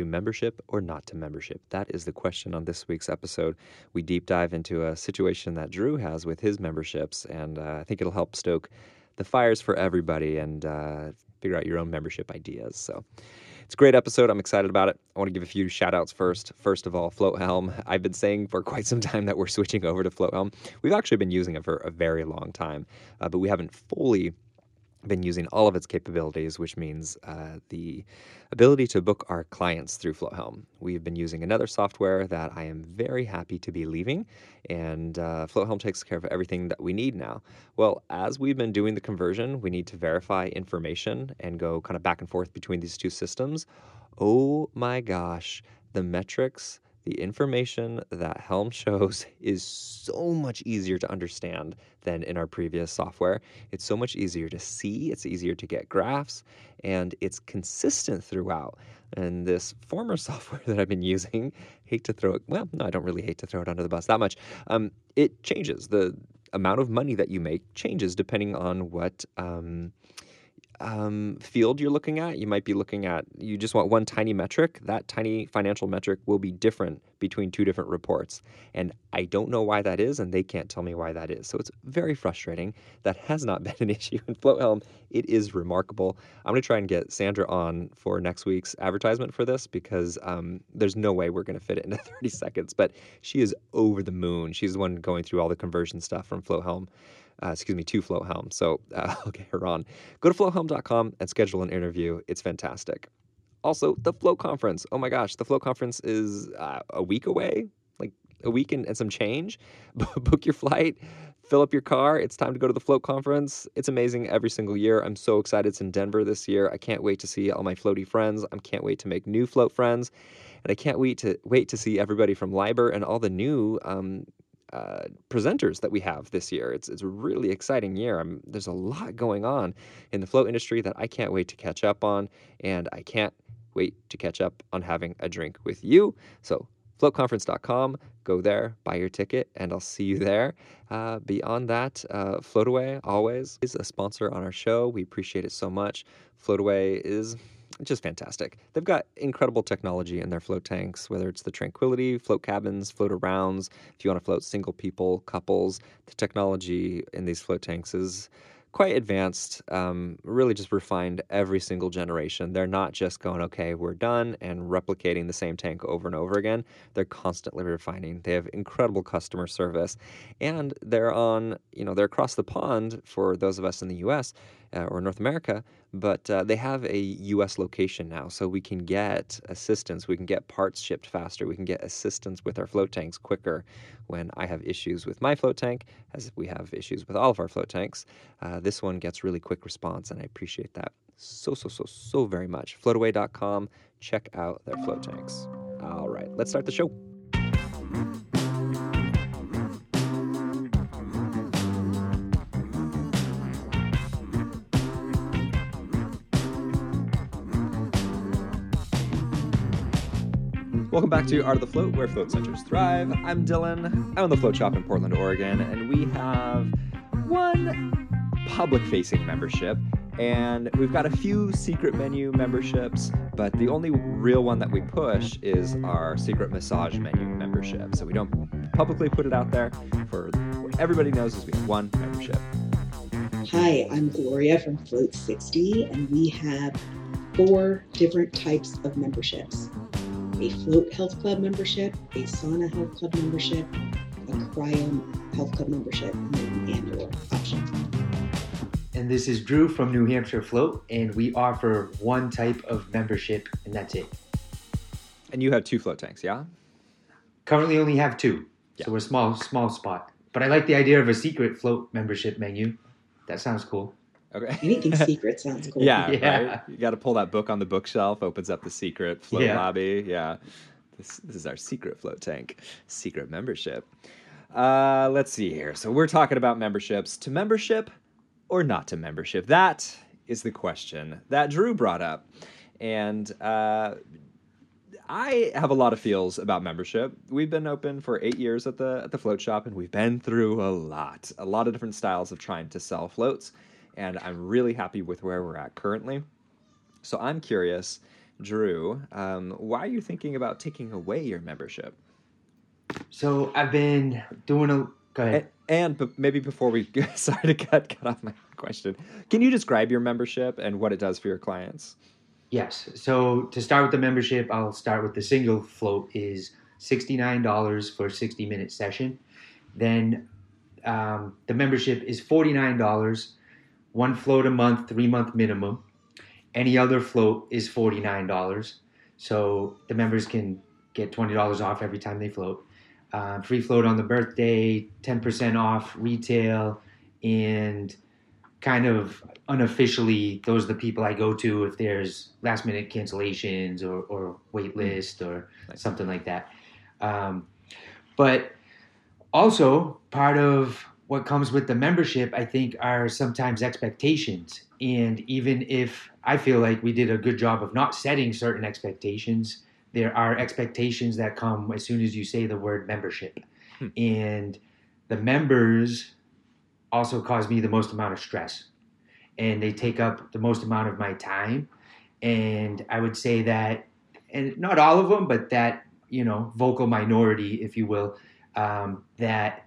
to membership or not to membership? That is the question on this week's episode. We deep dive into a situation that Drew has with his memberships, and uh, I think it'll help stoke the fires for everybody and uh, figure out your own membership ideas. So it's a great episode. I'm excited about it. I want to give a few shout outs first. First of all, Float Helm. I've been saying for quite some time that we're switching over to Float Helm. We've actually been using it for a very long time, uh, but we haven't fully been using all of its capabilities, which means uh, the ability to book our clients through FloatHelm. We've been using another software that I am very happy to be leaving, and uh, FloatHelm takes care of everything that we need now. Well, as we've been doing the conversion, we need to verify information and go kind of back and forth between these two systems. Oh my gosh, the metrics the information that Helm shows is so much easier to understand than in our previous software. It's so much easier to see, it's easier to get graphs, and it's consistent throughout. And this former software that I've been using, hate to throw it, well, no, I don't really hate to throw it under the bus that much. Um, it changes. The amount of money that you make changes depending on what. Um, um, field you're looking at. You might be looking at, you just want one tiny metric. That tiny financial metric will be different between two different reports. And I don't know why that is, and they can't tell me why that is. So it's very frustrating. That has not been an issue in FloatHelm. It is remarkable. I'm going to try and get Sandra on for next week's advertisement for this because um, there's no way we're going to fit it into 30 seconds. But she is over the moon. She's the one going through all the conversion stuff from FloatHelm uh, excuse me, to FloatHelm. So uh, her on. Go to floathelm.com and schedule an interview. It's fantastic. Also, the Float Conference. Oh my gosh, the Float Conference is uh, a week away, like a week and, and some change. Book your flight, fill up your car. It's time to go to the Float Conference. It's amazing every single year. I'm so excited. It's in Denver this year. I can't wait to see all my floaty friends. I can't wait to make new float friends. And I can't wait to wait to see everybody from Liber and all the new um, uh, presenters that we have this year. It's, it's a really exciting year. I'm, there's a lot going on in the float industry that I can't wait to catch up on, and I can't wait to catch up on having a drink with you. So, floatconference.com, go there, buy your ticket, and I'll see you there. Uh, beyond that, uh, Floataway always is a sponsor on our show. We appreciate it so much. Floataway is just fantastic. They've got incredible technology in their float tanks, whether it's the Tranquility, float cabins, float arounds. If you want to float single people, couples, the technology in these float tanks is quite advanced, um, really just refined every single generation. They're not just going, okay, we're done and replicating the same tank over and over again. They're constantly refining. They have incredible customer service, and they're on, you know, they're across the pond for those of us in the U.S. Uh, or North America, but uh, they have a U.S. location now, so we can get assistance. We can get parts shipped faster. We can get assistance with our float tanks quicker. When I have issues with my float tank, as we have issues with all of our float tanks, uh, this one gets really quick response, and I appreciate that so so so so very much. Floataway.com. Check out their float tanks. All right, let's start the show. Welcome back to Art of the Float, where float centers thrive. I'm Dylan. I'm on the float shop in Portland, Oregon, and we have one public facing membership. And we've got a few secret menu memberships, but the only real one that we push is our secret massage menu membership. So we don't publicly put it out there. For what everybody knows is we have one membership. Hi, I'm Gloria from Float 60, and we have four different types of memberships a Float Health Club membership, a Sauna Health Club membership, a Cryo Health Club membership, and an annual option. And this is Drew from New Hampshire Float, and we offer one type of membership, and that's it. And you have two float tanks, yeah? Currently, only have two, Yeah. so we're a small, small spot. But I like the idea of a secret float membership menu. That sounds cool. Okay. Anything secret sounds cool. Yeah, Yeah. right. You got to pull that book on the bookshelf. Opens up the secret float Yeah. lobby. Yeah, this this is our secret float tank, secret membership. Uh, let's see here. So we're talking about memberships to membership or not to membership. That is the question that Drew brought up, and uh, I have a lot of feels about membership. We've been open for eight years at the at the float shop, and we've been through a lot, a lot of different styles of trying to sell floats, and I'm really happy with where we're at currently. So I'm curious, Drew, um, why are you thinking about taking away your membership? So I've been doing a. Go ahead. And, and maybe before we sorry to cut cut off my question, can you describe your membership and what it does for your clients? Yes. So to start with the membership, I'll start with the single float is sixty nine dollars for a sixty minute session. Then um, the membership is forty nine dollars, one float a month, three month minimum. Any other float is forty nine dollars. So the members can get twenty dollars off every time they float. Uh, free float on the birthday, ten percent off retail, and kind of unofficially, those are the people I go to if there's last minute cancellations or, or wait list or something like that. Um, but also, part of what comes with the membership, I think, are sometimes expectations. And even if I feel like we did a good job of not setting certain expectations, there are expectations that come as soon as you say the word membership. Hmm. And the members also cause me the most amount of stress and they take up the most amount of my time. And I would say that, and not all of them, but that, you know, vocal minority, if you will, um, that,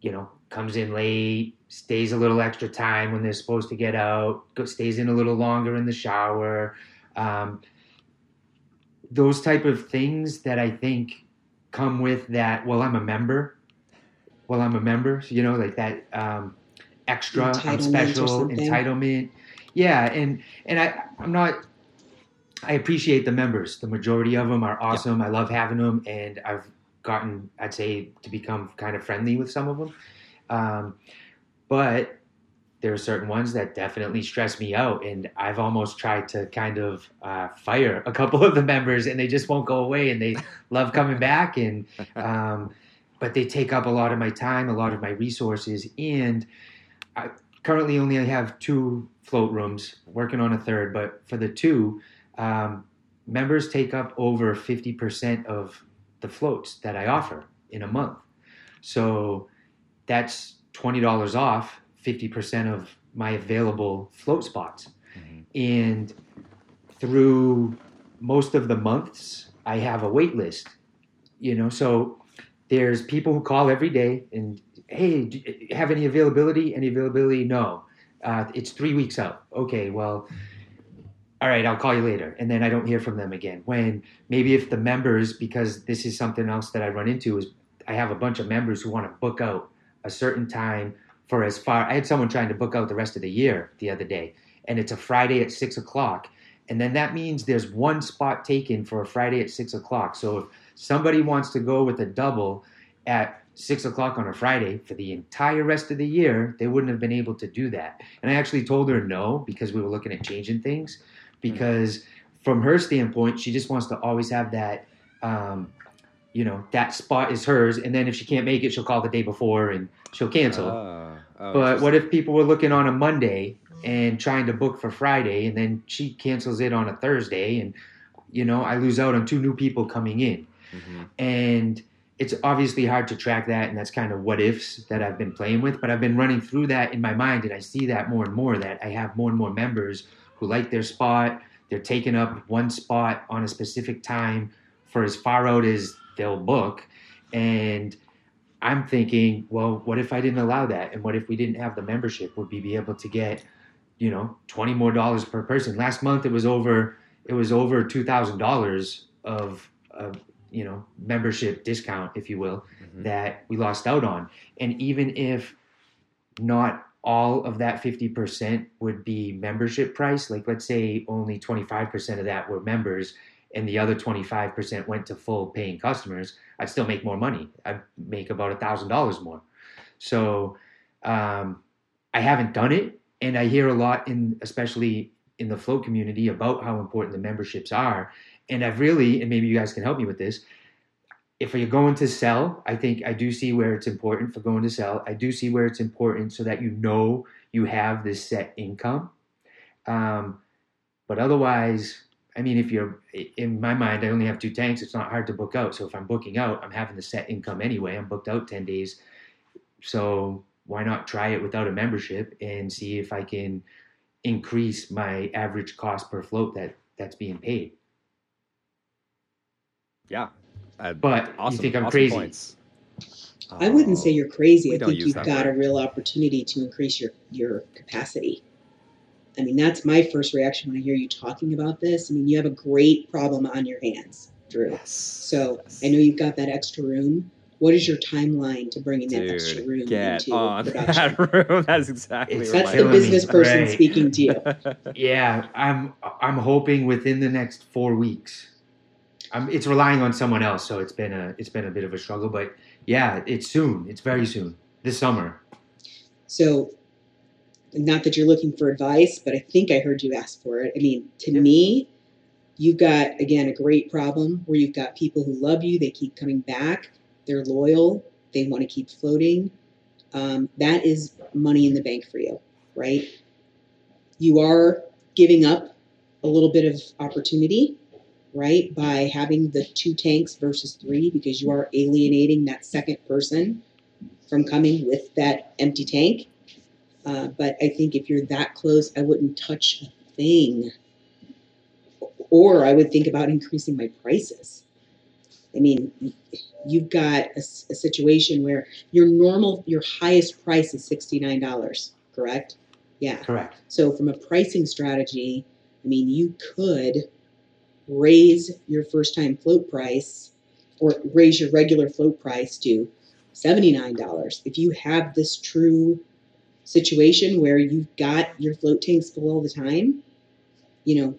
you know, comes in late, stays a little extra time when they're supposed to get out, stays in a little longer in the shower. Um, those type of things that I think come with that. Well, I'm a member. Well, I'm a member. So, You know, like that um, extra, I'm special, entitlement. Yeah, and and I I'm not. I appreciate the members. The majority of them are awesome. I love having them, and I've gotten, I'd say, to become kind of friendly with some of them. Um, but there are certain ones that definitely stress me out, and I've almost tried to kind of uh, fire a couple of the members, and they just won't go away, and they love coming back, and um, but they take up a lot of my time, a lot of my resources, and I currently only I have two float rooms, working on a third, but for the two, um, members take up over fifty percent of the floats that I offer in a month. So that's twenty dollars off 50% of my available float spots. Mm-hmm. And through most of the months, I have a wait list. You know, so there's people who call every day and, hey, do you have any availability? Any availability? No. Uh, it's three weeks out. Okay, well, all right, I'll call you later. And then I don't hear from them again. When maybe if the members, because this is something else that I run into, is I have a bunch of members who want to book out a certain time for as far. I had someone trying to book out the rest of the year the other day, and it's a Friday at six o'clock, and then that means there's one spot taken for a Friday at six o'clock. So if somebody wants to go with a double at six o'clock on a Friday for the entire rest of the year, they wouldn't have been able to do that. And I actually told her no because we were looking at changing things. Because from her standpoint, she just wants to always have that um, you know that spot is hers and then if she can't make it she'll call the day before and she'll cancel. Uh, oh, but what if people were looking on a monday and trying to book for friday and then she cancels it on a thursday and you know i lose out on two new people coming in. Mm-hmm. and it's obviously hard to track that and that's kind of what ifs that i've been playing with but i've been running through that in my mind and i see that more and more that i have more and more members who like their spot. They're taking up one spot on a specific time for as far out as they'll book. And I'm thinking, well, what if I didn't allow that? And what if we didn't have the membership? Would we be able to get, you know, twenty more dollars per person? Last month it was over it was over two thousand dollars of of you know membership discount, if you will, mm-hmm. that we lost out on. And even if not all of that 50% would be membership price, like let's say only 25% of that were members, and the other 25% went to full paying customers, I'd still make more money. I'd make about a thousand dollars more. So um, I haven't done it, and I hear a lot in, especially in the float community, about how important the memberships are. And I've really, and maybe you guys can help me with this. If you're going to sell, I think I do see where it's important for going to sell. I do see where it's important so that you know you have this set income. Um, but otherwise, I mean, if you're in my mind, I only have two tanks. It's not hard to book out. So if I'm booking out, I'm having the set income anyway. I'm booked out ten days, so why not try it without a membership and see if I can increase my average cost per float that that's being paid. Yeah. Uh, But you think I'm awesome crazy. Points. I wouldn't say Oh, you're crazy. we I think you've that got a real opportunity to increase your, your capacity. I mean, that's my first reaction when I hear you talking about this. I mean, you have a great problem on your hands, Drew. Yes. So yes. I know you've got that extra room. What is your timeline to bringing that extra Dude, room get into on production? that room. That's exactly It's- what That's my the business person Right. speaking to you. Yeah, I'm I'm hoping within the next four weeks. I'm, it's relying on someone else, so it's been a it's been a bit of a struggle. But yeah, it's soon. It's very soon. This summer. So, not that you're looking for advice, but I think I heard you ask for it. I mean, to Yeah. me, you've got, again, a great problem where you've got people who love you, they keep coming back, they're loyal, they want to keep floating. Um, that is money in the bank for you, right? You are giving up a little bit of opportunity, right, by having the two tanks versus three because you are alienating that second person from coming with that empty tank. Uh, but I think if you're that close, I wouldn't touch a thing. Or I would think about increasing my prices. I mean, you've got a situation where your normal, your highest price is $69, correct? Yeah. Correct. So, from a pricing strategy, I mean, you could raise your first time float price or raise your regular float price to $79. If you have this true situation where you've got your float tanks full all the time, you know,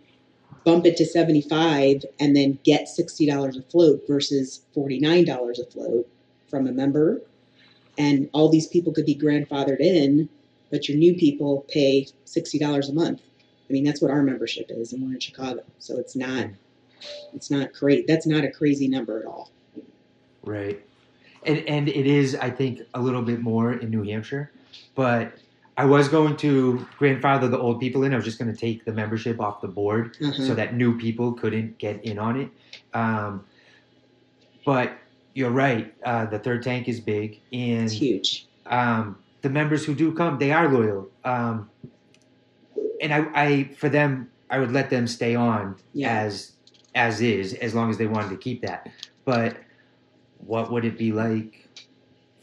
bump it to 75 and then get $60 a float versus $49 a float from a member. And all these people could be grandfathered in but your new people pay sixty dollars a month. I mean, that's what our membership is, and we're in Chicago, so it's not, it's not great. That's not a crazy number at all. Right. And and it is, I think, a little bit more in New Hampshire. But I was going to grandfather the old people in. I was just going to take the membership off the board Uh-huh. so that new people couldn't get in on it. Um, but you're right. Uh, the third tank is big, and It's huge. um, the members who do come, they are loyal. Um, and I, I, for them, I would let them stay on Yeah. as as is, as long as they wanted to keep that. But what would it be like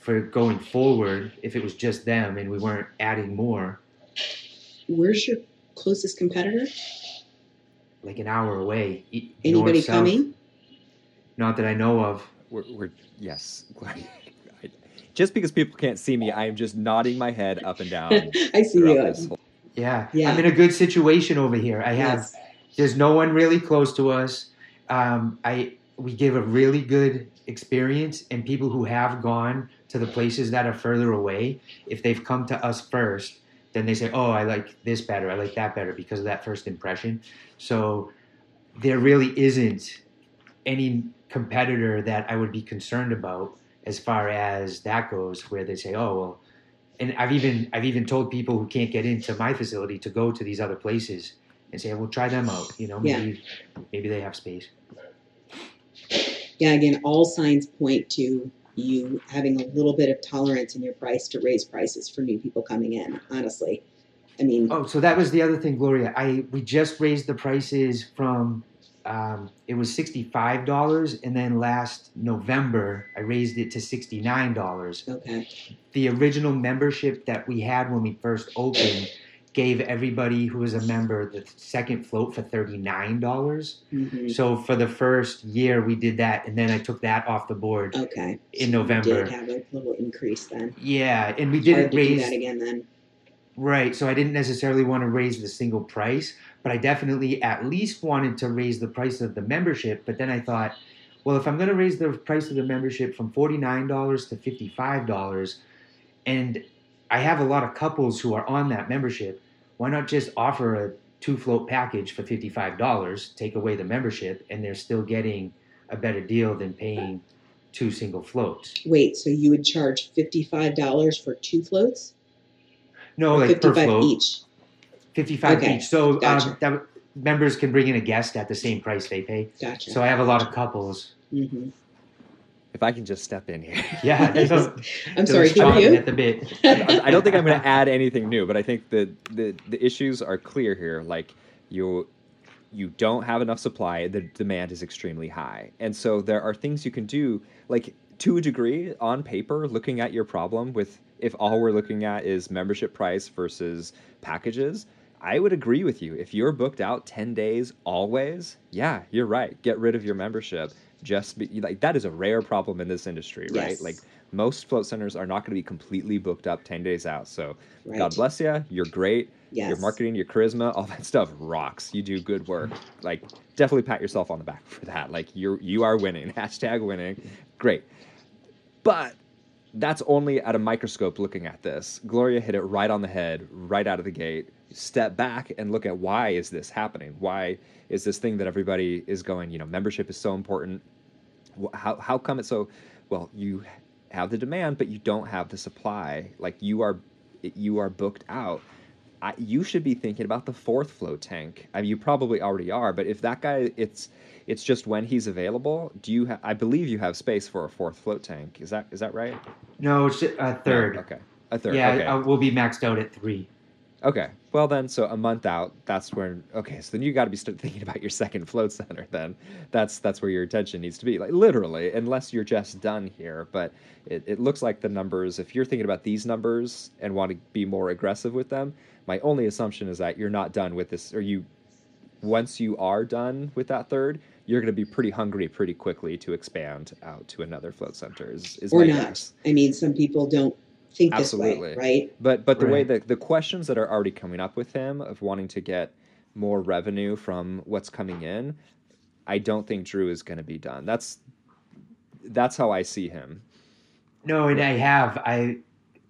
for going forward if it was just them and we weren't adding more, Where's your closest competitor? like an hour away? Anybody north, south? coming? Not that I know of. We're, we're yes. Just because people can't see me, I am just nodding my head up and down. I see you. whole- Yeah, Yeah. I'm in a good situation over here. I have Yes. there's no one really close to us. Um, I we give a really good experience, and people who have gone to the places that are further away, if they've come to us first, then they say, "Oh, I like this better. I like that better because of that first impression." So there really isn't any competitor that I would be concerned about as far as that goes, where they say, "Oh, well." And I've even I've even told people who can't get into my facility to go to these other places and say, "Well, try them out. You know, maybe maybe they have space." Yeah. Again, all signs point to you having a little bit of tolerance in your price to raise prices for new people coming in. Honestly, I mean, Oh, so that was the other thing, Gloria. I we just raised the prices from um, it was sixty five dollars, and then last November I raised it to sixty nine dollars. okay. The original membership that we had when we first opened gave everybody who was a member the second float for thirty nine dollars. hmm So for the first year we did that, and then I took that off the board Okay. in You November. did have a little increase then. Yeah, and we Hard didn't to raise do that again then. Right. So I didn't necessarily want to raise the single price, but I definitely at least wanted to raise the price of the membership. But then I thought, well, if I'm going to raise the price of the membership from $49 to $55, and I have a lot of couples who are on that membership, why not just offer a two float package for $55, take away the membership, and they're still getting a better deal than paying two single floats? Wait, so you would charge fifty-five dollars for two floats? No, Or like per float. each. 55 Okay, each. So gotcha. um, that members can bring in a guest at the same price they pay. Gotcha. So I have a lot of couples. hmm If I can just step in here. Yeah, I'm sorry, who are you? At the bit. I I don't think I'm going to add anything new, but I think the, the the issues are clear here. Like you, you don't have enough supply, the demand is extremely high. And so there are things you can do, like to a degree, on paper, looking at your problem with if all we're looking at is membership price versus packages, I would agree with you. If you're booked out 10 days always, yeah, you're right. Get rid of your membership. Just be, like that is a rare problem in this industry, right? Yes. Like most float centers are not going to be completely booked up 10 days out. So Right. God bless you. You're great. Yes. Your marketing, your charisma, all that stuff rocks. You do good work. Like definitely pat yourself on the back for that. Like you're you are winning. Hashtag winning. Great. But that's only at a microscope looking at this. Gloria hit it right on the head, right out of the gate. Step back and look at why is this happening? Why is this thing that everybody is going, you know, membership is so important? How, how come it's so, well, you have the demand, but you don't have the supply. Like you are, you are booked out. I, you should be thinking about the fourth float tank. I mean, you probably already are, but if that guy, it's it's just when he's available. Do you? Ha- I believe you have space for a fourth float tank. Is that is that right? No, it's a third. Okay, a third. Yeah, okay. I, we'll be maxed out at three. Okay. Well, then, so a month out, that's when. Okay, so then you got to be start thinking about your second float center. Then that's that's where your attention needs to be, like literally, unless you're just done here. But it, it looks like the numbers. If you're thinking about these numbers and want to be more aggressive with them, my only assumption is that you're not done with this, or you. Once you are done with that third, you're going to be pretty hungry pretty quickly to expand out to another float center. Is, is or my not. guess. I mean, some people don't think Absolutely. this way, right? But but the way Right. that the questions that are already coming up with him of wanting to get more revenue from what's coming in, I don't think Drew is going to be done. That's that's how I see him. No, and I have. I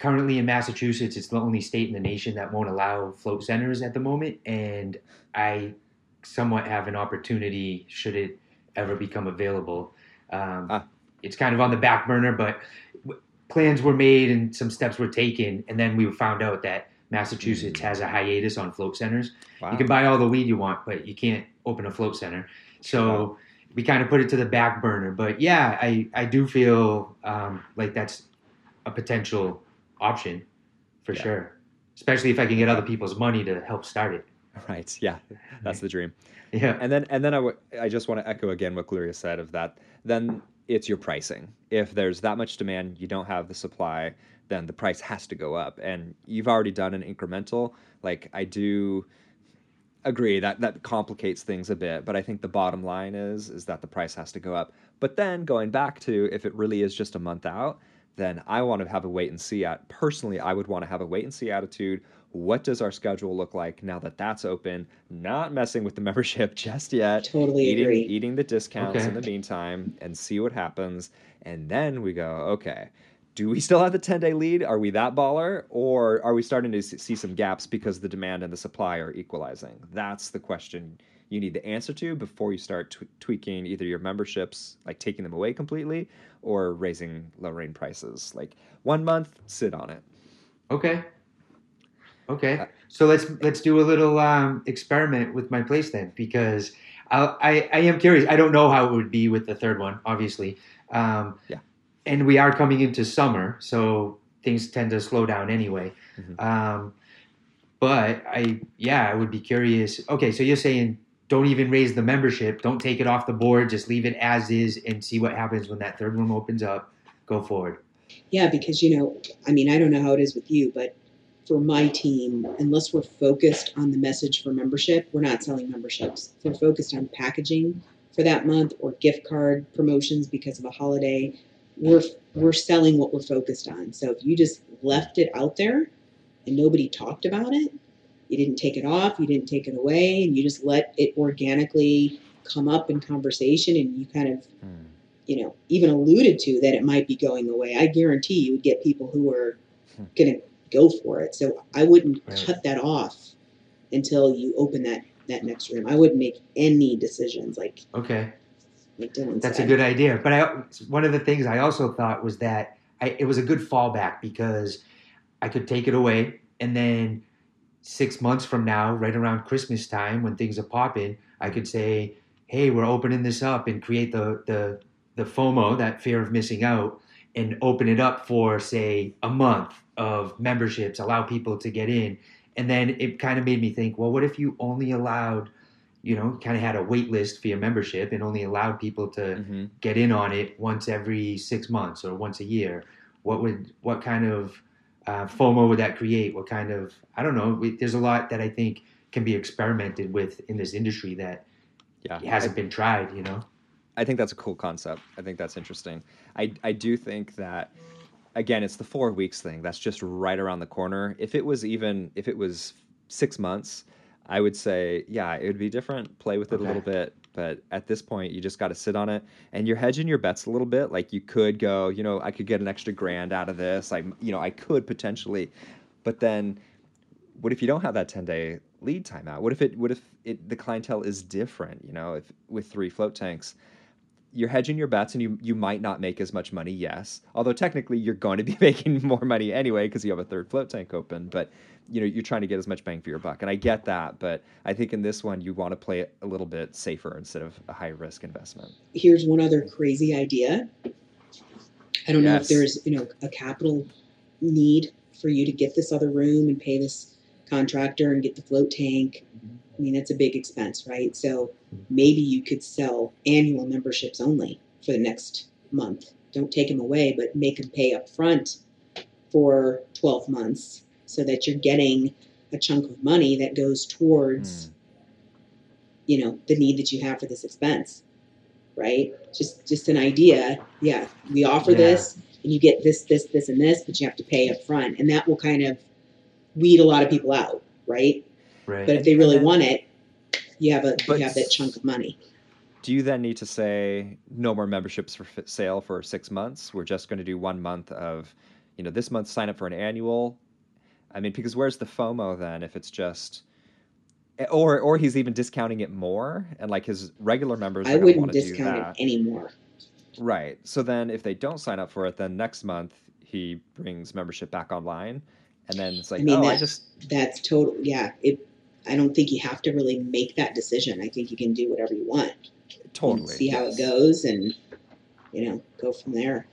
currently in Massachusetts. It's the only state in the nation that won't allow float centers at the moment, and I somewhat have an opportunity should it ever become available. Um, Ah. It's kind of on the back burner, but w- plans were made and some steps were taken, and then we found out that Massachusetts has a hiatus on float centers. Wow. You can buy all the weed you want, but you can't open a float center. So Wow. we kind of put it to the back burner. But yeah, I, I do feel um, like that's a potential option for Yeah. sure. Especially if I can get other people's money to help start it. Right. Yeah. That's the dream. Yeah. And then and then I w- I just want to echo again what Gloria said of that. Then it's your pricing. If there's that much demand, you don't have the supply, then the price has to go up. And you've already done an incremental. Like I do agree that that complicates things a bit, but I think the bottom line is is that the price has to go up. But then going back to if it really is just a month out, then I want to have a wait and see at personally I would want to have a wait and see attitude. What does our schedule look like now that that's open? Not messing with the membership just yet. Totally eating agree. eating the discounts Okay. in the meantime and see what happens. And then we go, okay, do we still have the 10 day lead? Are we that baller? Or are we starting to see some gaps because the demand and the supply are equalizing? That's the question you need the answer to before you start tw- tweaking either your memberships, like taking them away completely, or raising, lowering prices. Like one month, sit on it. Okay. Okay. Uh, So let's let's do a little um, experiment with my place then, because I, I I am curious. I don't know how it would be with the third one, obviously. Um, Yeah. And we are coming into summer, so things tend to slow down anyway. Mhm. Um, but I yeah, I would be curious. Okay, so you're saying don't even raise the membership, don't take it off the board, just leave it as is, and see what happens when that third room opens up. Go forward. Yeah, because you know, I mean, I don't know how it is with you, but for my team, unless we're focused on the message for membership, we're not selling memberships. If we're focused on packaging for that month or gift card promotions because of a holiday, we're we're selling what we're focused on. So if you just left it out there and nobody talked about it, you didn't take it off, you didn't take it away, and you just let it organically come up in conversation and you kind of Hmm. you know, even alluded to that it might be going away, I guarantee you would get people who are Hmm. going to go for it. So I wouldn't Right. cut that off until you open that that next room. I wouldn't make any decisions like Okay. like That's said. a good idea. But I, one of the things I also thought was that I, it was a good fallback because I could take it away and then six months from now, right around Christmas time when things are popping, I could say, "Hey, we're opening this up," and create the the the FOMO, that fear of missing out, and open it up for say a month of memberships, allow people to get in, and then it kind of made me think, well, what if you only allowed you know, kind of had a wait list for your membership and only allowed people to Mm-hmm. get in on it once every six months or once a year, what would what kind of uh, FOMO would that create? What kind of I don't know. We, there's a lot that I think can be experimented with in this industry that Yeah, hasn't been tried. You know. I think that's a cool concept. I think that's interesting. I I do think that again, it's the four weeks thing. That's just right around the corner. If it was even if it was six months, I would say yeah, it would be different. Play with it Okay. a little bit, but at this point, you just got to sit on it, and you're hedging your bets a little bit. Like you could go, you know, I could get an extra grand out of this. I you know I could potentially, but then what if you don't have that 10 day lead time out what if it what if it the clientele is different you know if with three float tanks you're hedging your bets and you you might not make as much money yes although technically you're going to be making more money anyway because you have a third float tank open but you know you're trying to get as much bang for your buck and i get that but i think in this one you want to play it a little bit safer instead of a high risk investment Here's one other crazy idea. I don't know if there's you know a capital need for you to get this other room and pay this contractor and get the float tank. Mm-hmm. I mean that's a big expense, right? So maybe you could sell annual memberships only for the next month. Don't take them away, but make them pay up front for 12 months so that you're getting a chunk of money that goes towards hmm. you know the need that you have for this expense right just just an idea yeah we offer Yeah. this and you get this this this and this but you have to pay up front and that will kind of weed a lot of people out right Right. but if they really then- want it you have a But you have that chunk of money do you then need to say no more memberships for sale for six months? We're just going to do one month of, you know, this month sign up for an annual. I mean, because where's the FOMO then if it's just, eh, or or he's even discounting it more, and like his regular members are i wouldn't want to do discount that, it anymore right? So then if they don't sign up for it, then next month he brings membership back online, and then it's like, I mean, oh, I just that's total yeah it i don't think you have to really make that decision. I think you can do whatever you want. Totally. See how yes. it goes and you know go from there.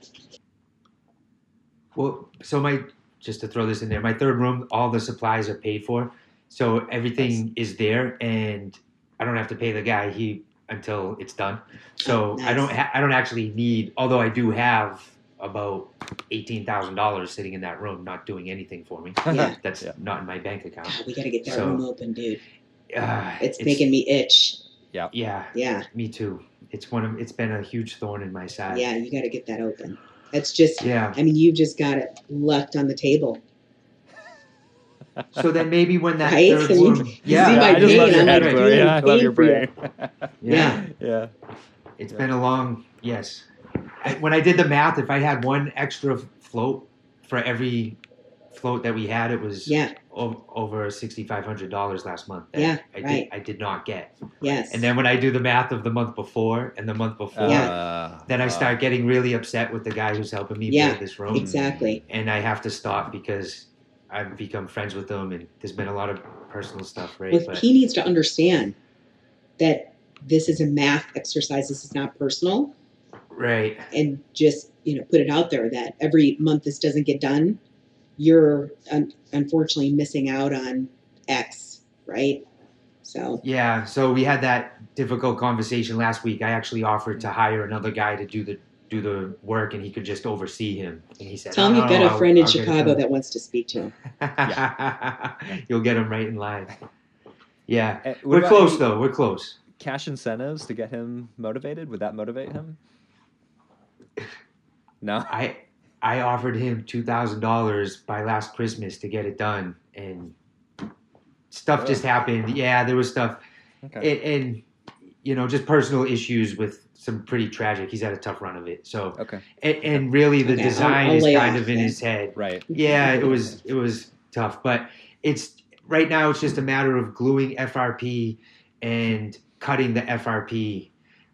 Well, so my just to throw this in there, my third room, all the supplies are paid for, so everything is there, and I don't have to pay the guy he until it's done. So Oh, I don't ha- I don't actually need, although I do have about eighteen thousand dollars sitting in that room, not doing anything for me. Yeah. That's Yeah. not in my bank account. God, we got to get that So- room open dude Uh, it's, making me itch yeah, yeah Yeah. me too. It's one of it's been a huge thorn in my side. Yeah, you got to get that open. That's just, Yeah. I mean, you've just got it left on the table. So then maybe when that Right? third So you- room, you yeah, see my I just love your I'm head, like, Yeah, I love your pain for brain. yeah. yeah. It's Yeah. been a long yes. When I did the math, if I had one extra float for every float that we had, it was Yeah, o- over sixty five hundred dollars last month. Yeah, I right. did I did not get. yes. And then when I do the math of the month before and the month before, Uh, then I start getting really upset with the guy who's helping me Yeah, build this room, exactly. and I have to stop because I've become friends with them, and there's been a lot of personal stuff, right? Well, But he needs to understand that this is a math exercise. This is not personal. Right, And just, you know, put it out there that every month this doesn't get done, you're un- unfortunately missing out on X, right? So, Yeah, so we had that difficult conversation last week. I actually offered to hire another guy to do the do the work, and he could just oversee him. And he said, tell him "No, you've no, got a I'll- friend in I'll Chicago that wants to speak to him. You'll get him right in line. Yeah, eh, we're close any though. We're close. Cash incentives to get him motivated. Would that motivate him? No. I I offered him two thousand dollars by last Christmas to get it done, and stuff just happened. Yeah, there was stuff, Okay. and, and you know, just personal issues with some pretty tragic. He's had a tough run of it. So, Okay. and, and really, the Okay, I'll- design I'll is kind off of in his head. Right. Yeah, it was it was tough, but it's right now. It's just a matter of gluing FRP and cutting the FRP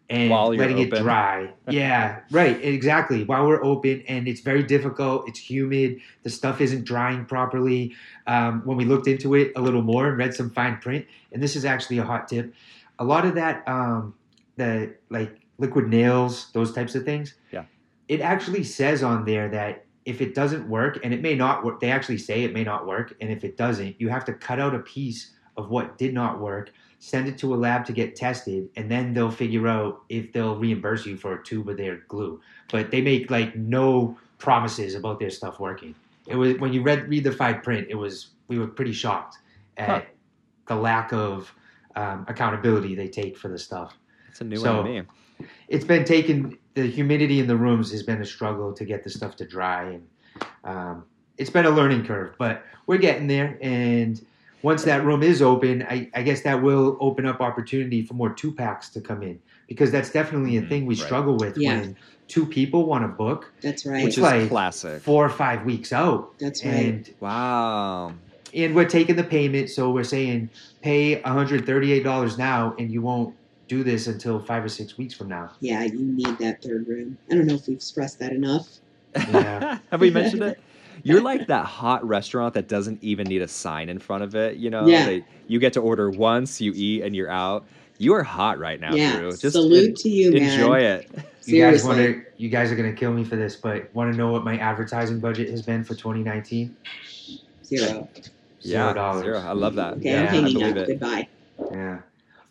and letting it dry. Yeah, right, exactly. While we're open, and it's very difficult. It's humid. The stuff isn't drying properly. Um, when we looked into it a little more and read some fine print, and this is actually a hot tip. A lot of that, um, the like liquid nails, those types of things. Yeah. It actually says on there that if it doesn't work, and it may not work, they actually say it may not work, and if it doesn't, you have to cut out a piece of what did not work, send it to a lab to get tested, and then they'll figure out if they'll reimburse you for a tube of their glue. But they make like no promises about their stuff working. It was when you read read the fine print, it was we were pretty shocked at Huh. the lack of um, accountability they take for the stuff. It's a new So- one to me. It's been taken. The humidity in the rooms has been a struggle to get the stuff to dry, and um, it's been a learning curve. But we're getting there, and once that room is open, I, I guess that will open up opportunity for more two packs to come in because that's definitely a Mhm, thing we right. struggle with Yeah. when two people want to book That's right. Which is like classic. four or five weeks out, That's right. and Wow. and we're taking the payment, so we're saying pay one hundred thirty eight dollars now, and you won't do this until five or six weeks from now. yeah, you need that third room. I don't know if we've stressed that enough. Yeah. Have we mentioned it? You're like that hot restaurant that doesn't even need a sign in front of it. You know, Yeah. They- you get to order once, you eat, and you're out. You are hot right now, yeah. Drew. Just Salute en- to you, man. enjoy it. You guys Seriously. want to? You guys are gonna kill me for this, but want to know what my advertising budget has been for 2019? Zero. Yeah, Zero dollars. zero. I love that. Okay, yeah, I'm I hanging believe up. it. Goodbye. Yeah.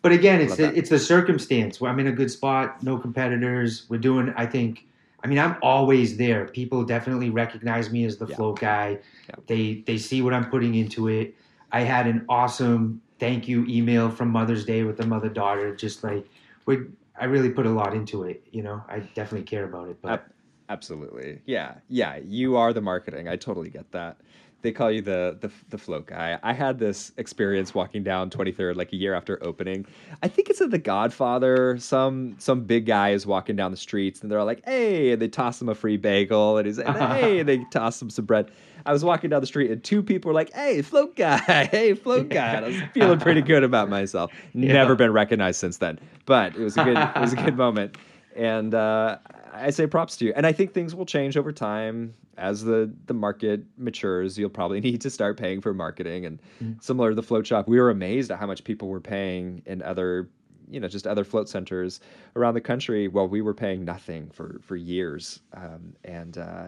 But again, it's Love the, it's the circumstance. I'm in a good spot, no competitors. We're doing. I think. I mean, I'm always there. People definitely recognize me as the Yeah. float guy. Yeah. They they see what I'm putting into it. I had an awesome thank you email from Mother's Day with the mother daughter. Just like we, I really put a lot into it. You know, I definitely care about it. But Ab- Absolutely. Yeah. Yeah. You are the marketing. I totally get that. They call you the, the the float guy. I had this experience walking down 23rd like a year after opening. I think it's in The Godfather. Some some big guy is walking down the streets and they're all like, "Hey!" and they toss him a free bagel and he's like, "Hey!" and they toss him some bread. I was walking down the street and two people were like, "Hey, float guy! Hey, float guy!" And I was feeling pretty good about myself. Yeah. Never been recognized since then, but it was a good it was a good moment. And uh, I say props to you. And I think things will change over time as the the market matures. You'll probably need to start paying for marketing. And Mm. similar to the float shop, we were amazed at how much people were paying in other, you know, just other float centers around the country while we were paying nothing for for years. Um, and uh,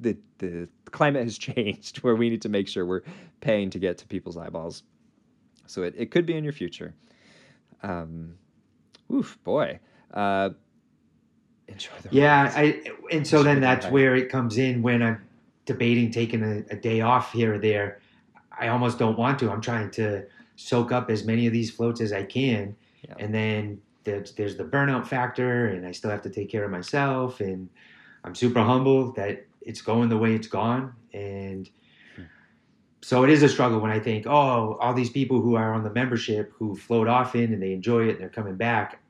the the climate has changed where we need to make sure we're paying to get to people's eyeballs. So it, it could be in your future. Um, oof, boy. Uh, enjoy the Yeah. I and so then that's where it comes in when I'm debating taking a, a day off here or there. I almost don't want to. I'm trying to soak up as many of these floats as I can, Yeah. and then there's, there's the burnout factor, and I still have to take care of myself. And I'm super humble that it's going the way it's gone, and Hmm. so it is a struggle when I think, oh, all these people who are on the membership who float often and they enjoy it and they're coming back.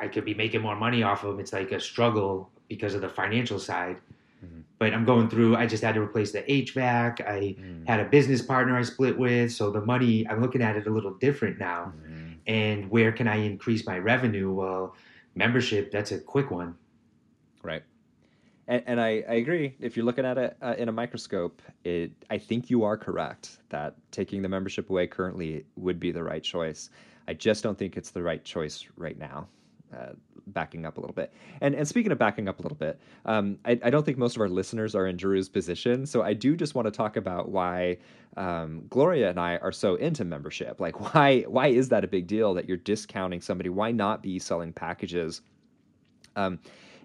I could be making more money off of them. It's like a struggle because of the financial side. Mhm. But I'm going through. I just had to replace the HVAC. I Mm, had a business partner I split with, so the money I'm looking at it a little different now. mhm. And where can I increase my revenue? Well, membership that's a quick one. Right. And, and I, I agree. If you're looking at it uh, in a microscope, it I think you are correct that taking the membership away currently would be the right choice. I just don't think it's the right choice right now. Uh, backing up a little bit, and and speaking of backing up a little bit, um, I, I don't think most of our listeners are in Drew's position. So I do just want to talk about why um, Gloria and I are so into membership. Like why why is that a big deal that you're discounting somebody? Why not be selling packages? Um,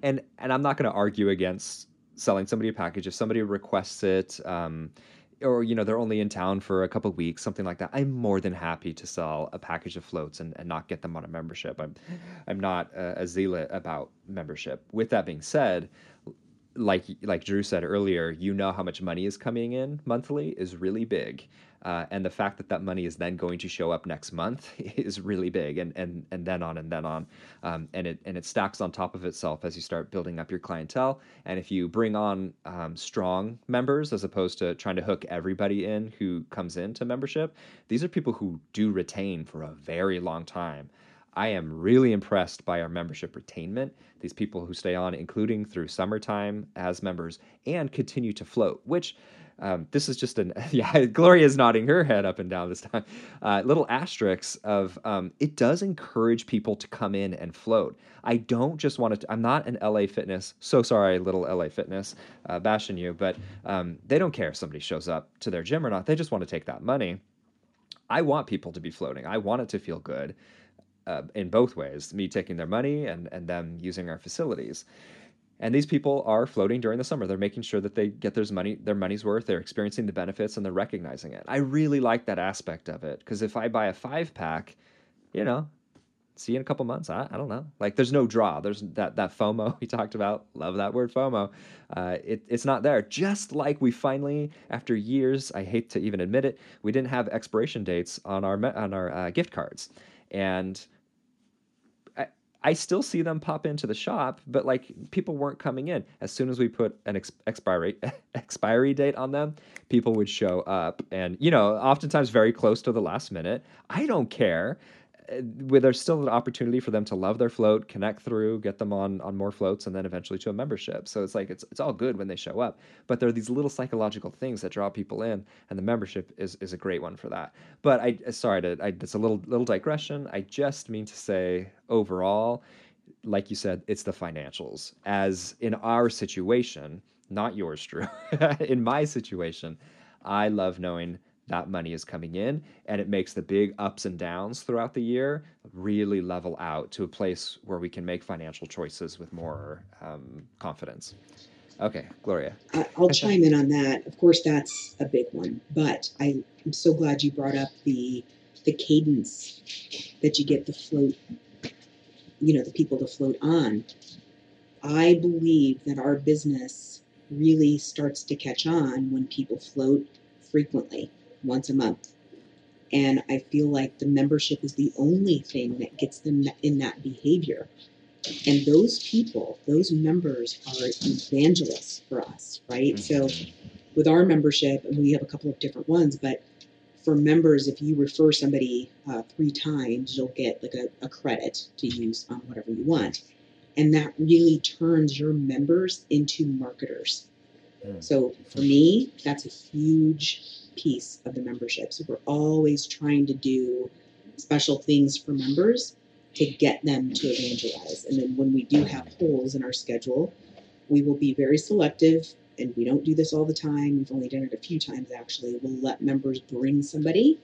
and and I'm not going to argue against selling somebody a package if somebody requests it, um, or you know they're only in town for a couple weeks, something like that. I'm more than happy to sell a package of floats and, and not get them on a membership. I'm I'm not uh, a zealot about membership. With that being said, like like Drew said earlier, you know how much money is coming in monthly is really big. Uh, and the fact that that money is then going to show up next month is really big, and and and then on and then on, um, and it and it stacks on top of itself as you start building up your clientele. And if you bring on um, strong members as opposed to trying to hook everybody in who comes into membership, these are people who do retain for a very long time. I am really impressed by our membership retainment. These people who stay on, including through summertime as members, and continue to float, which um, this is just an yeah. Gloria's nodding her head up and down this time. Uh, little asterisks of um, it does encourage people to come in and float. I don't just want to. I'm not an LA Fitness. So sorry, little LA Fitness, uh, bashing you, but um, they don't care if somebody shows up to their gym or not. They just want to take that money. I want people to be floating. I want it to feel good uh, in both ways me taking their money and, and them using our facilities. And these people are floating during the summer. They're making sure that they get their money, their money's worth. They're experiencing the benefits and they're recognizing it. I really like that aspect of it because if I buy a five pack, you know, see you in a couple months. I, I don't know. Like there's no draw. There's that that FOMO we talked about. Love that word FOMO. Uh, it, it's not there. Just like we finally, after years, I hate to even admit it, we didn't have expiration dates on our on our uh, gift cards, and I still see them pop into the shop, but like people weren't coming in. As soon as we put an ex- expiry expiry date on them, people would show up, and you know, oftentimes very close to the last minute. I don't care Uh, where there's still an opportunity for them to love their float, connect through, get them on on more floats, and then eventually to a membership. So it's like it's it's all good when they show up, but there are these little psychological things that draw people in, and the membership is is a great one for that. But I uh, sorry to I, it's a little little digression. I just mean to say overall, like you said, it's the financials. As in our situation, not yours, Drew. in my situation, I love knowing that money is coming in and it makes the big ups and downs throughout the year really level out to a place where we can make financial choices with more um, confidence. Okay gloria. I'll chime in on that. Of course that's a big one but I, i'm so glad you brought up the the cadence that you get the float you know the people to float on. I believe that our business really starts to catch on when people float frequently once a month. And I feel like the membership is the only thing that gets them in that behavior. And those people, those members are evangelists for us, right? Mm-hmm. So with our membership, and we have a couple of different ones, but for members, if you refer somebody uh, three times, you'll get like a, a credit to use on whatever you want. And that really turns your members into marketers. Mm. So for me, that's a huge piece of the membership. So we're always trying to do special things for members to get them to evangelize. And then when we do have holes in our schedule, we will be very selective and we don't do this all the time. We've only done it a few times actually. We'll let members bring somebody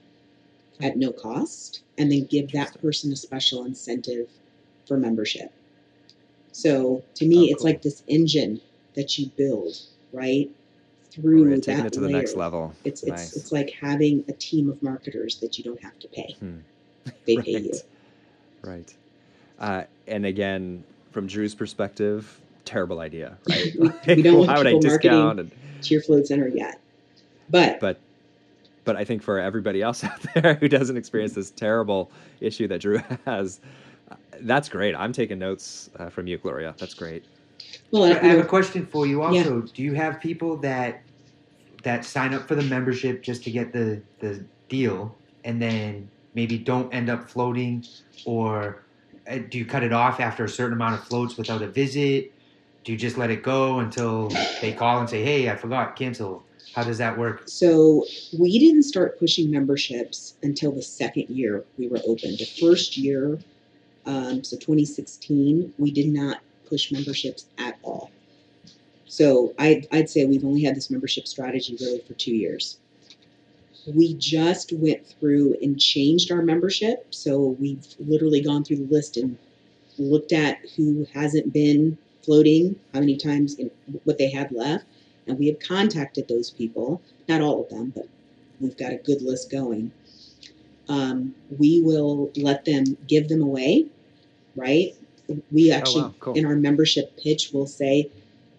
at no cost and then give that person a special incentive for membership. So to me, oh, it's like this engine that you build, right? Through right, taking that it to the next level. It's it's nice. it's like having a team of marketers that you don't have to pay. Hmm. They right. pay you. Right. Uh, and again, from Drew's perspective, terrible idea, right? we, we, don't want Why would I discount and, to your float center yet. But but but I think for everybody else out there who doesn't experience this terrible issue that Drew has, uh, that's great. I'm taking notes uh, from you, Gloria. That's great. Well, I, I have a question for you. Also, yeah. do you have people that that sign up for the membership just to get the the deal, and then maybe don't end up floating, or uh, do you cut it off after a certain amount of floats without a visit? Do you just let it go until they call and say, "Hey, I forgot, cancel"? How does that work? So we didn't start pushing memberships until the second year we were open. The first year, um, so 2016, we did not push memberships at all. So I'd, I'd say we've only had this membership strategy really for two years. We just went through and changed our membership. So we've literally gone through the list and looked at who hasn't been floating, how many times, and what they have left. And we have contacted those people, not all of them, but we've got a good list going. Um, we will let them give them away, right? We actually, oh, wow. cool. in our membership pitch, will say,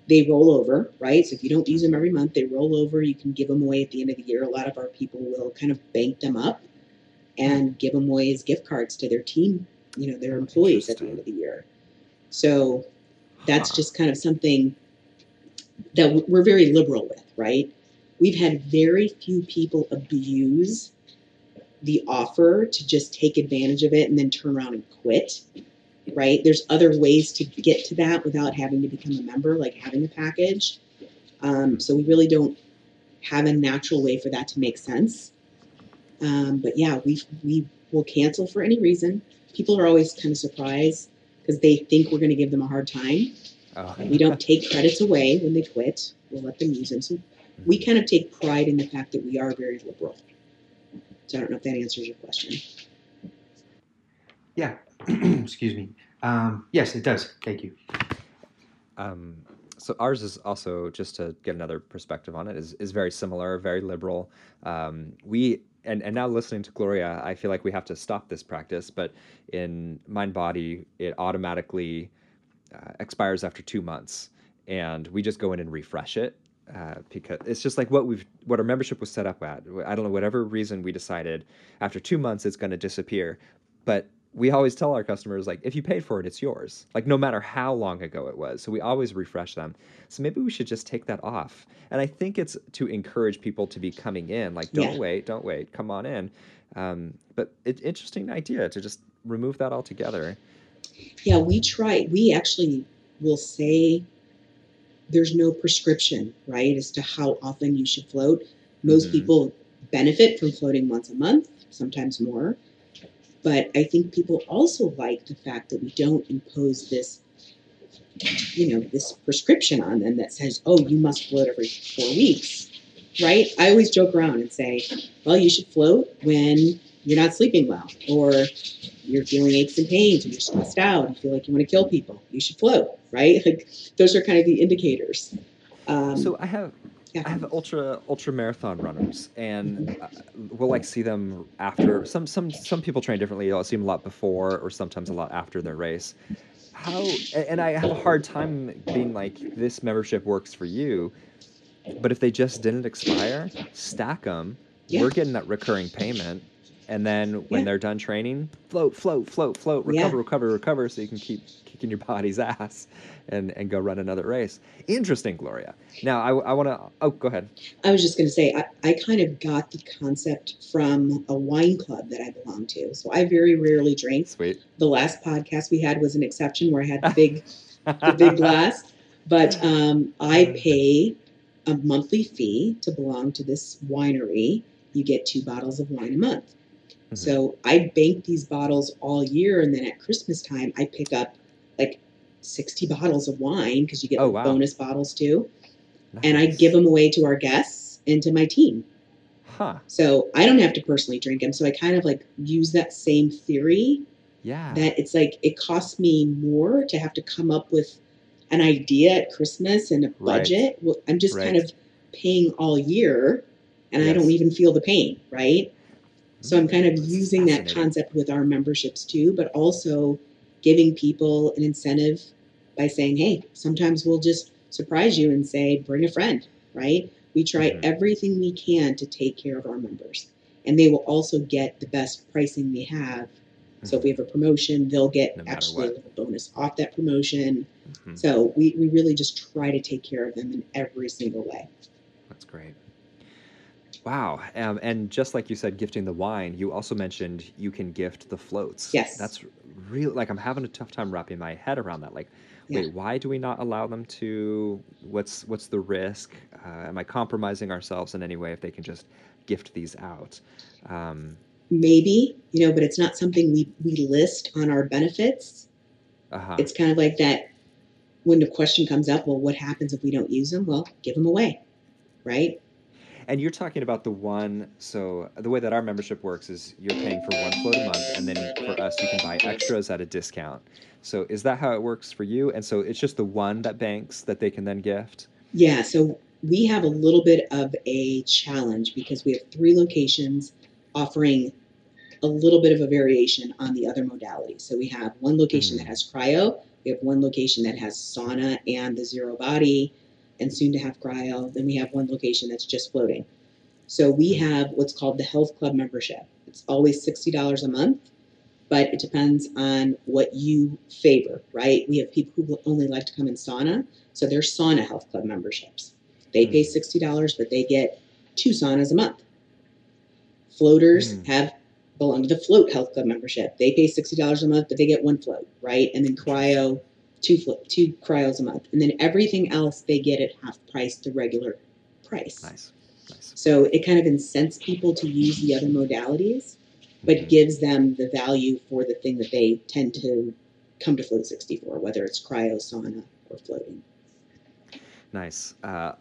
they roll over, right? So if you don't use them every month, they roll over. You can give them away at the end of the year. A lot of our people will kind of bank them up and give them away as gift cards to their team, you know, their employees at the end of the year. So that's huh. just kind of something that we're very liberal with, right? We've had very few people abuse the offer to just take advantage of it and then turn around and quit right? There's other ways to get to that without having to become a member, like having a package. Um, so we really don't have a natural way for that to make sense. Um, but yeah, we we will cancel for any reason. People are always kind of surprised because they think we're going to give them a hard time. Oh. We don't take credits away when they quit. We'll let them use them. So we kind of take pride in the fact that we are very liberal. So I don't know if that answers your question. Yeah. Excuse me. Um, yes, it does. Thank you. Um, so ours is also just to get another perspective on it is is very similar, very liberal. Um, we and and now listening to Gloria, I feel like we have to stop this practice. But in MindBody, it automatically uh, expires after two months, and we just go in and refresh it uh, because it's just like what we've what our membership was set up at. I don't know whatever reason we decided after two months it's going to disappear, but we always tell our customers like if you paid for it it's yours like no matter how long ago it was so we always refresh them so maybe we should just take that off and i think it's to encourage people to be coming in like don't Yeah. wait don't wait come on in um, but it, interesting idea to just remove that altogether Yeah, we try. We actually will say there's no prescription, right, as to how often you should float. Most Mhm. people benefit from floating once a month, sometimes more. But I think people also like the fact that we don't impose this, you know, this prescription on them that says, oh, you must float every four weeks, right? I always joke around and say, well, you should float when you're not sleeping well, or you're feeling aches and pains, or you're stressed out, you feel like you want to kill people. You should float, right? Like those are kind of the indicators. Um, so i have yeah. I have ultra ultra marathon runners, and uh, we'll like see them after. Some some some people train differently. I'll see them a lot before, or sometimes a lot after their race. How and I have a hard time being like this membership works for you, but if they just didn't expire, stack them. Yeah. We're getting that recurring payment, and then when Yeah. they're done training, float, float, float, float, recover, recover, recover, so you can keep kicking your body's ass, and and go run another race. Interesting, Gloria. Now I, I want to. Oh, go ahead. I was just going to say, I, I kind of got the concept from a wine club that I belong to. So I very rarely drink. Sweet. The last podcast we had was an exception where I had the big, the big glass. But um, I pay a monthly fee to belong to this winery. You get two bottles of wine a month. Mhm. So I bank these bottles all year, and then at Christmas time, I pick up like 60 bottles of wine because you get Oh, wow. bonus bottles too. And I give them away to our guests and to my team. Huh. So I don't have to personally drink them. So I kind of like use that same theory Yeah. that it's like it costs me more to have to come up with an idea at Christmas and a Right. budget. Well, I'm just kind of paying all year and I don't even feel the pain, right? So I'm mm, kind of using that concept with our memberships too, but also giving people an incentive by saying, hey, sometimes we'll just surprise you and say, bring a friend, right? We try Mhm. everything we can to take care of our members. And they will also get the best pricing we have. So if we have a promotion, they'll get No actually a what. bonus off that promotion. Mhm. So we, we really just try to take care of them in every single way. That's great. Wow. Um, and just like you said, gifting the wine, you also mentioned you can gift the floats. Yes. That's real. Like, I'm having a tough time wrapping my head around that. Like, Yeah. wait, why do we not allow them to? What's what's the risk? Uh, am I compromising ourselves in any way if they can just gift these out? Um, Maybe, you know, but it's not something we, we list on our benefits. uh-huh. It's kind of like that when the question comes up, well, what happens if we don't use them? Well, give them away, right? And you're talking about the one. So the way that our membership works is you're paying for one float a month, and then for us, you can buy extras at a discount. So is that how it works for you? And so it's just the one that banks that they can then gift. Yeah, so we have a little bit of a challenge because we have three locations offering a little bit of a variation on the other modalities. So we have one location Mhm. that has cryo, we have one location that has sauna and the zero body, and soon to have cryo. Then we have one location that's just floating. So we have what's called the Health Club membership. It's always $60 a month, but it depends on what you favor, right? We have people who only like to come in sauna, so they're sauna health club memberships. They pay Mm. $60, but they get two saunas a month. Floaters Mm. have belong to the float health club membership. They pay $60 a month, but they get one float, right? And then cryo, two two cryos a month. And then everything else they get at half price, the regular price. Nice, nice. So it kind of incents people to use the other modalities, but Mhm. gives them the value for the thing that they tend to come to Float 64, whether it's cryo, sauna, or floating. Nice. Uh,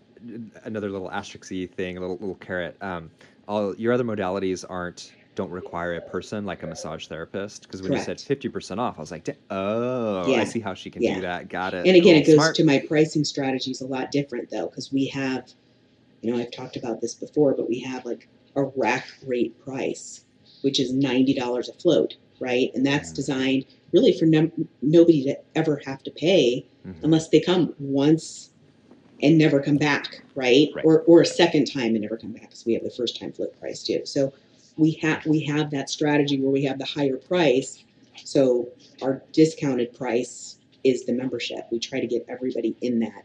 another little asterisk thing, a little little caret. Um, all your other modalities aren't don't require a person like a massage therapist because when Correct. you said 50% off i was like "Da- oh i see how she can Yeah. do that got it And again, Cool. it goes Smart. to my pricing strategies a lot different though, because we have, you know, I've talked about this before, but we have like a rack rate price, which is ninety dollars a float, right? And that's Mhm. designed really for num- nobody to ever have to pay Mhm. unless they come once and never come back, right? Right. Or or a second time and never come back, because we have the first time float price too. So we have we have that strategy where we have the higher price. So our discounted price is the membership. We try to get everybody in that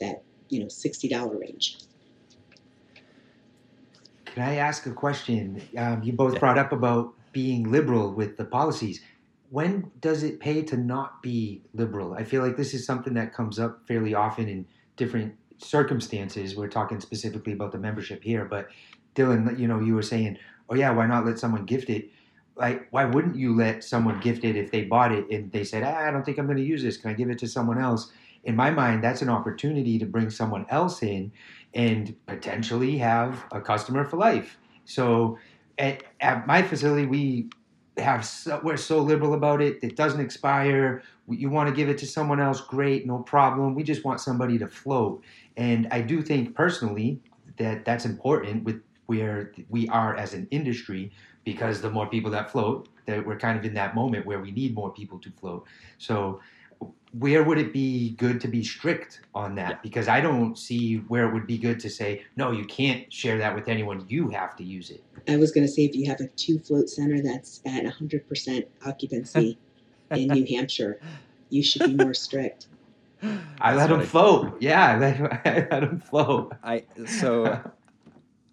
that you know sixty dollar range. Can I ask a question? Um, you both Yeah. brought up about being liberal with the policies. When does it pay to not be liberal? I feel like this is something that comes up fairly often in different circumstances. We're talking specifically about the membership here, but Dylan, you know, you were saying, "Oh yeah, why not let someone gift it?" Like, why wouldn't you let someone gift it if they bought it and they said, ah, "I don't think I'm going to use this. Can I give it to someone else?" In my mind, that's an opportunity to bring someone else in and potentially have a customer for life. So at, at my facility, we have so, we're so liberal about it. It doesn't expire. You want to give it to someone else, great, no problem. We just want somebody to float. And I do think personally that that's important with where we are as an industry because the more people that float, that we're kind of in that moment where we need more people to float. So where would it be good to be strict on that? Yeah. Because I don't see where it would be good to say, no, you can't share that with anyone. You have to use it. I was going to say if you have a two float center that's at hundred percent occupancy in New Hampshire, you should be more strict. I That's let them funny. float. Yeah, I let, I let them float. I so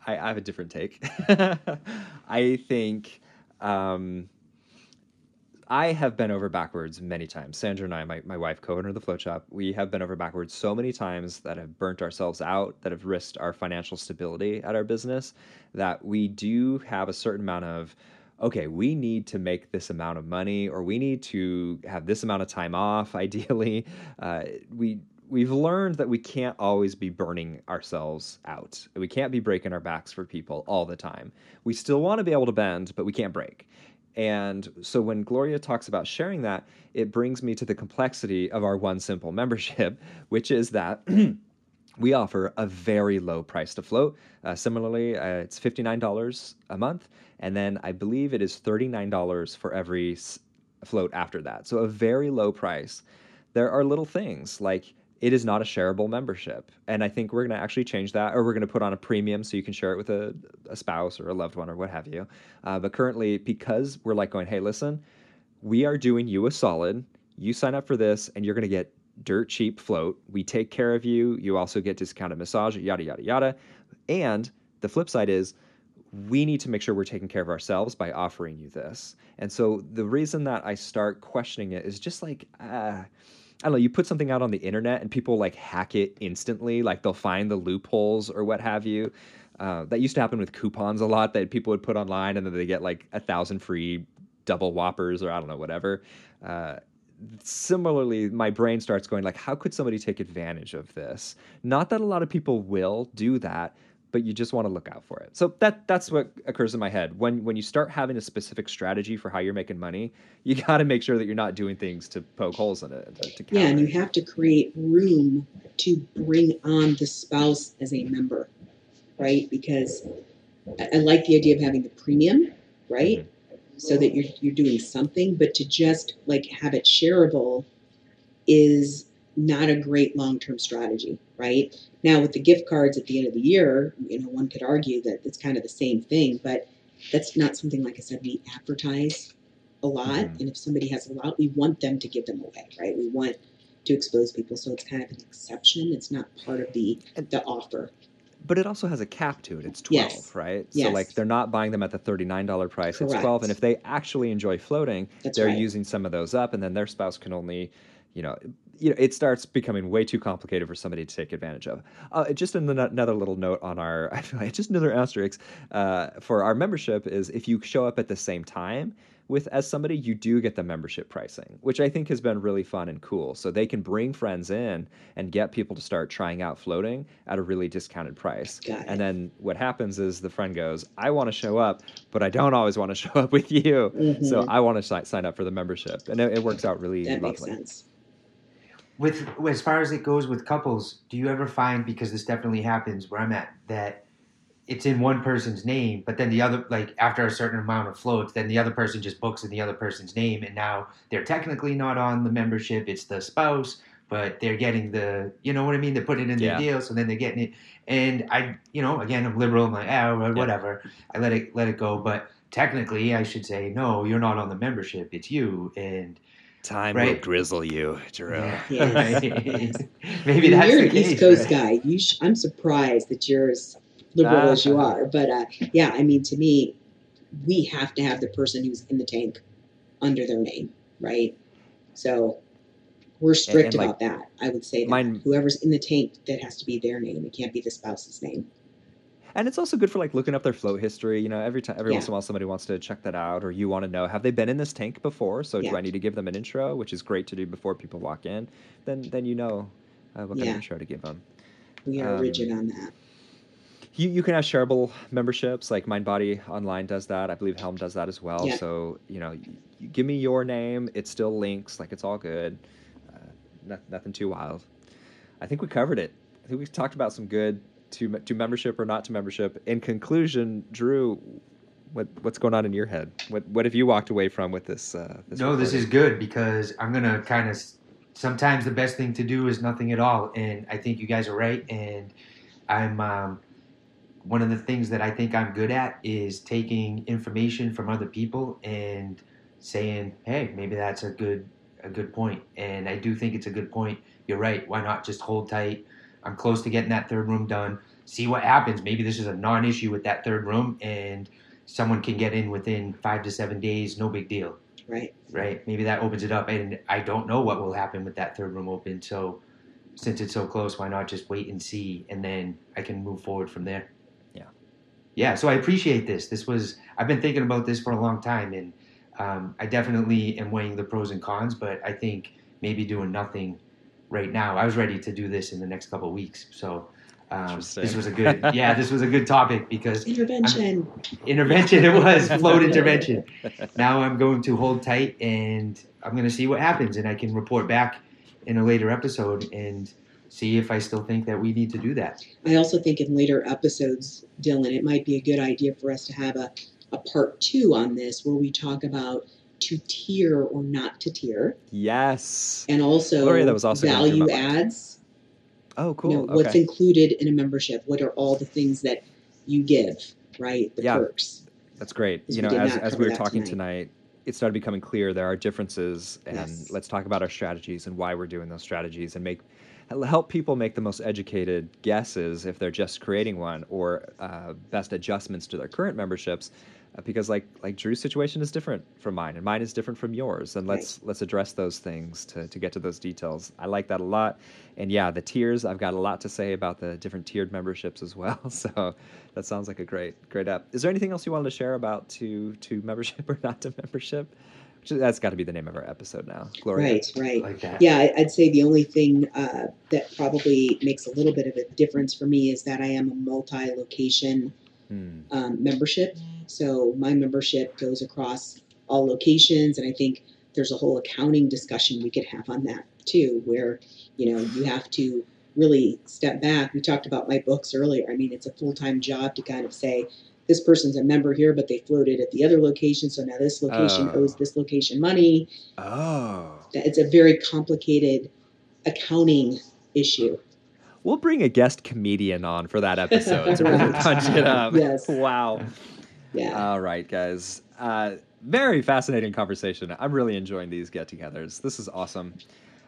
I, I have a different take. I think um, I have been over backwards many times. Sandra and I, my, my wife, co-owner of the Float Shop, we have been over backwards so many times that have burnt ourselves out, that have risked our financial stability at our business, that we do have a certain amount of okay, we need to make this amount of money, or we need to have this amount of time off. Ideally, uh, we we've learned that we can't always be burning ourselves out. We can't be breaking our backs for people all the time. We still want to be able to bend, but we can't break. And so when Gloria talks about sharing that, it brings me to the complexity of our one simple membership, which is that we offer a very low price to float. Uh, similarly, uh, it's $59 a month. And then I believe it is $39 for every s- float after that. So a very low price. There are little things like it is not a shareable membership. And I think we're going to actually change that, or we're going to put on a premium so you can share it with a, a spouse or a loved one or what have you. Uh, but currently, because we're like going, hey, listen, we are doing you a solid. You sign up for this, and you're going to get dirt cheap float. We take care of you. You also get discounted massage, yada, yada, yada. And the flip side is, we need to make sure we're taking care of ourselves by offering you this. And so the reason that I start questioning it is just like, uh, I don't know, you put something out on the internet and people like hack it instantly, like they'll find the loopholes or what have you. Uh, that used to happen with coupons a lot that people would put online and then they get like a thousand free double whoppers or I don't know, whatever. Uh, similarly, my brain starts going like, how could somebody take advantage of this? Not that a lot of people will do that, but you just want to look out for it. So that that's what occurs in my head when when you start having a specific strategy for how you're making money. You got to make sure that you're not doing things to poke holes in it. To, to Yeah, and you have to create room to bring on the spouse as a member, right? Because I, I like the idea of having the premium, right? Mm-hmm. So that you're you're doing something, but to just like have it shareable is not a great long term strategy, right? Now with the gift cards at the end of the year, you know, one could argue that it's kind of the same thing, but that's not something like I said we advertise a lot. Mhm. And if somebody has a lot, we want them to give them away, right? We want to expose people, so it's kind of an exception. It's not part of the the offer. But it also has a cap to it. It's 12, Yes. right? So like they're not buying them at the $39 price. It's 12 and if they actually enjoy floating, That's they're right. using some of those up and then their spouse can only, you know, you know, it starts becoming way too complicated for somebody to take advantage of. Uh, just another little note on our, I feel like just another asterisk uh, for our membership is if you show up at the same time with as somebody, you do get the membership pricing, which I think has been really fun and cool. So they can bring friends in and get people to start trying out floating at a really discounted price. And then what happens is the friend goes, "I want to show up, but I don't always want to show up with you, so Mhm. I want to si- sign up for the membership." And it, it works out really that makes lovely. sense. With as far as it goes with couples, do you ever find because this definitely happens where I'm at that it's in one person's name, but then the other like after a certain amount of floats, then the other person just books in the other person's name, and now they're technically not on the membership. It's the spouse, but they're getting the you know what I mean. They're putting it in Yeah. the deal, so then they're getting it. And I, you know, again, I'm liberal. I'm like, ah, well, whatever. I let it let it go, but technically, I should say no. You're not on the membership. It's you, and Time Right. grizzle you, Drew. Yes. right. maybe I that's you're the an case, East Coast right? guy. You, sh- I'm surprised that you're as liberal as you Ah. are. But uh, yeah, I mean, to me, we have to have the person who's in the tank under their name, right? So we're strict and, like, about that. I would say that mine- whoever's in the tank, that has to be their name. It can't be the spouse's name. And it's also good for like looking up their float history. You know, every time, every Yeah. once in a while, somebody wants to check that out, or you want to know have they been in this tank before? So Yeah. do I need to give them an intro, which is great to do before people walk in? Then, then you know uh, what kind of intro to give them. We are Um, rigid on that. You, you can have shareable memberships, like MindBody Online does that. I believe Helm does that as well. So you know, you, give me your name, it still links, like it's all good. Uh, no, nothing too wild. I think we covered it. I think we talked about some good to to membership or not to membership. In conclusion, Drew, what what's going on in your head? What what have you walked away from with this? Uh, this no, this is good because I'm gonna kind of. Sometimes the best thing to do is nothing at all, and I think you guys are right. And I'm um, one of the things that I think I'm good at is taking information from other people and saying, "Hey, maybe that's a good a good point." And I do think it's a good point. You're right. Why not just hold tight? I'm close to getting that third room done. See what happens. Maybe this is a non-issue with that third room, and someone can get in within five to seven days. No big deal Right. right? Maybe that opens it up, and I don't know what will happen with that third room open. So, since it's so close, why not just wait and see, and then I can move forward from there. Yeah. Yeah. So I appreciate this. This was I've been thinking about this for a long time, and um, I definitely am weighing the pros and cons. But I think maybe doing nothing right now. I was ready to do this in the next couple of weeks. So. Um, this was a good, yeah. This was a good topic because Intervention. intervention. It was float intervention now I'm going to hold tight and I'm going to see what happens and I can report back in a later episode and see if I still think that we need to do that. I also think in later episodes, Dylan, it might be a good idea for us to have a, a part two on this where we talk about to tier or not to tier, yes. and also Gloria, that was also value adds. Oh, cool. You know, what's included in a membership? What are all the things that you give? Right, the Yeah. perks. That's great. You know, as, as we were talking tonight. tonight. it started becoming clear there are differences, and Yes. let's talk about our strategies and why we're doing those strategies, and make help people make the most educated guesses if they're just creating one, or uh, best adjustments to their current memberships, because like like Drew's situation is different from mine, and mine is different from yours, and let's let's address those things to to get to those details. I like that a lot, and yeah, the tiers. I've got a lot to say about the different tiered memberships as well. So that sounds like a great great app. Is there anything else you wanted to share about to to membership or not to membership? Which is- That's got to be the name of our episode now. Gloria. Right, right. Like. Yeah, I- I'd say the only thing uh, that probably makes a little bit of a difference for me is that I am a multi-location Hmm. um, membership. So my membership goes across all locations, and I think there's a whole accounting discussion we could have on that too, where you know you have to really step back. We talked about my books earlier. I mean, it's a full time job to kind of say this person's a member here, but they floated at the other location, so now this location Oh. owes this location money. Oh. That it's a very complicated accounting issue. We'll bring a guest comedian on for that episode to really punch it up. Yes. Wow. Yeah. All right, guys. Uh, very fascinating conversation. I'm really enjoying these get togethers. This is awesome.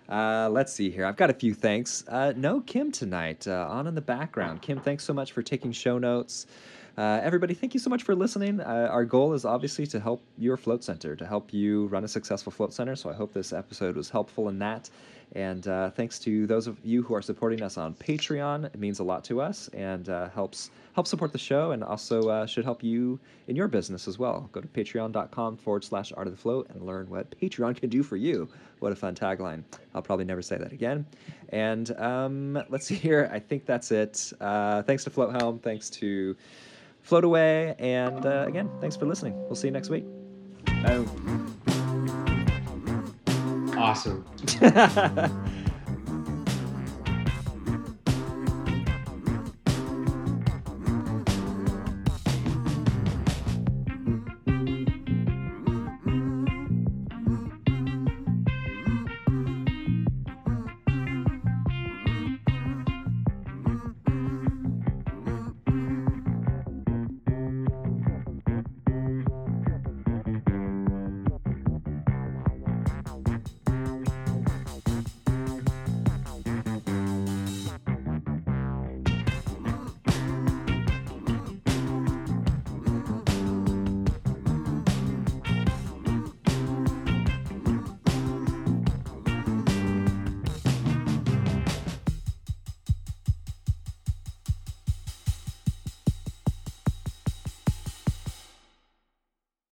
Uh, let's see here. I've got a few thanks. Uh, no Kim tonight, uh, on in the background. Kim, thanks so much for taking show notes. Uh, everybody, thank you so much for listening. Uh, our goal is obviously to help your float center, to help you run a successful float center. So I hope this episode was helpful in that. And uh, thanks to those of you who are supporting us on Patreon. It means a lot to us and uh, helps help support the show and also uh, should help you in your business as well. Go to patreon.com forward slash art of the float and learn what Patreon can do for you. What a fun tagline. I'll probably never say that again. And um, let's see here. I think that's it. Uh, thanks to Float Helm. Thanks to Float Away. And uh, again, thanks for listening. We'll see you next week. Boom. Awesome.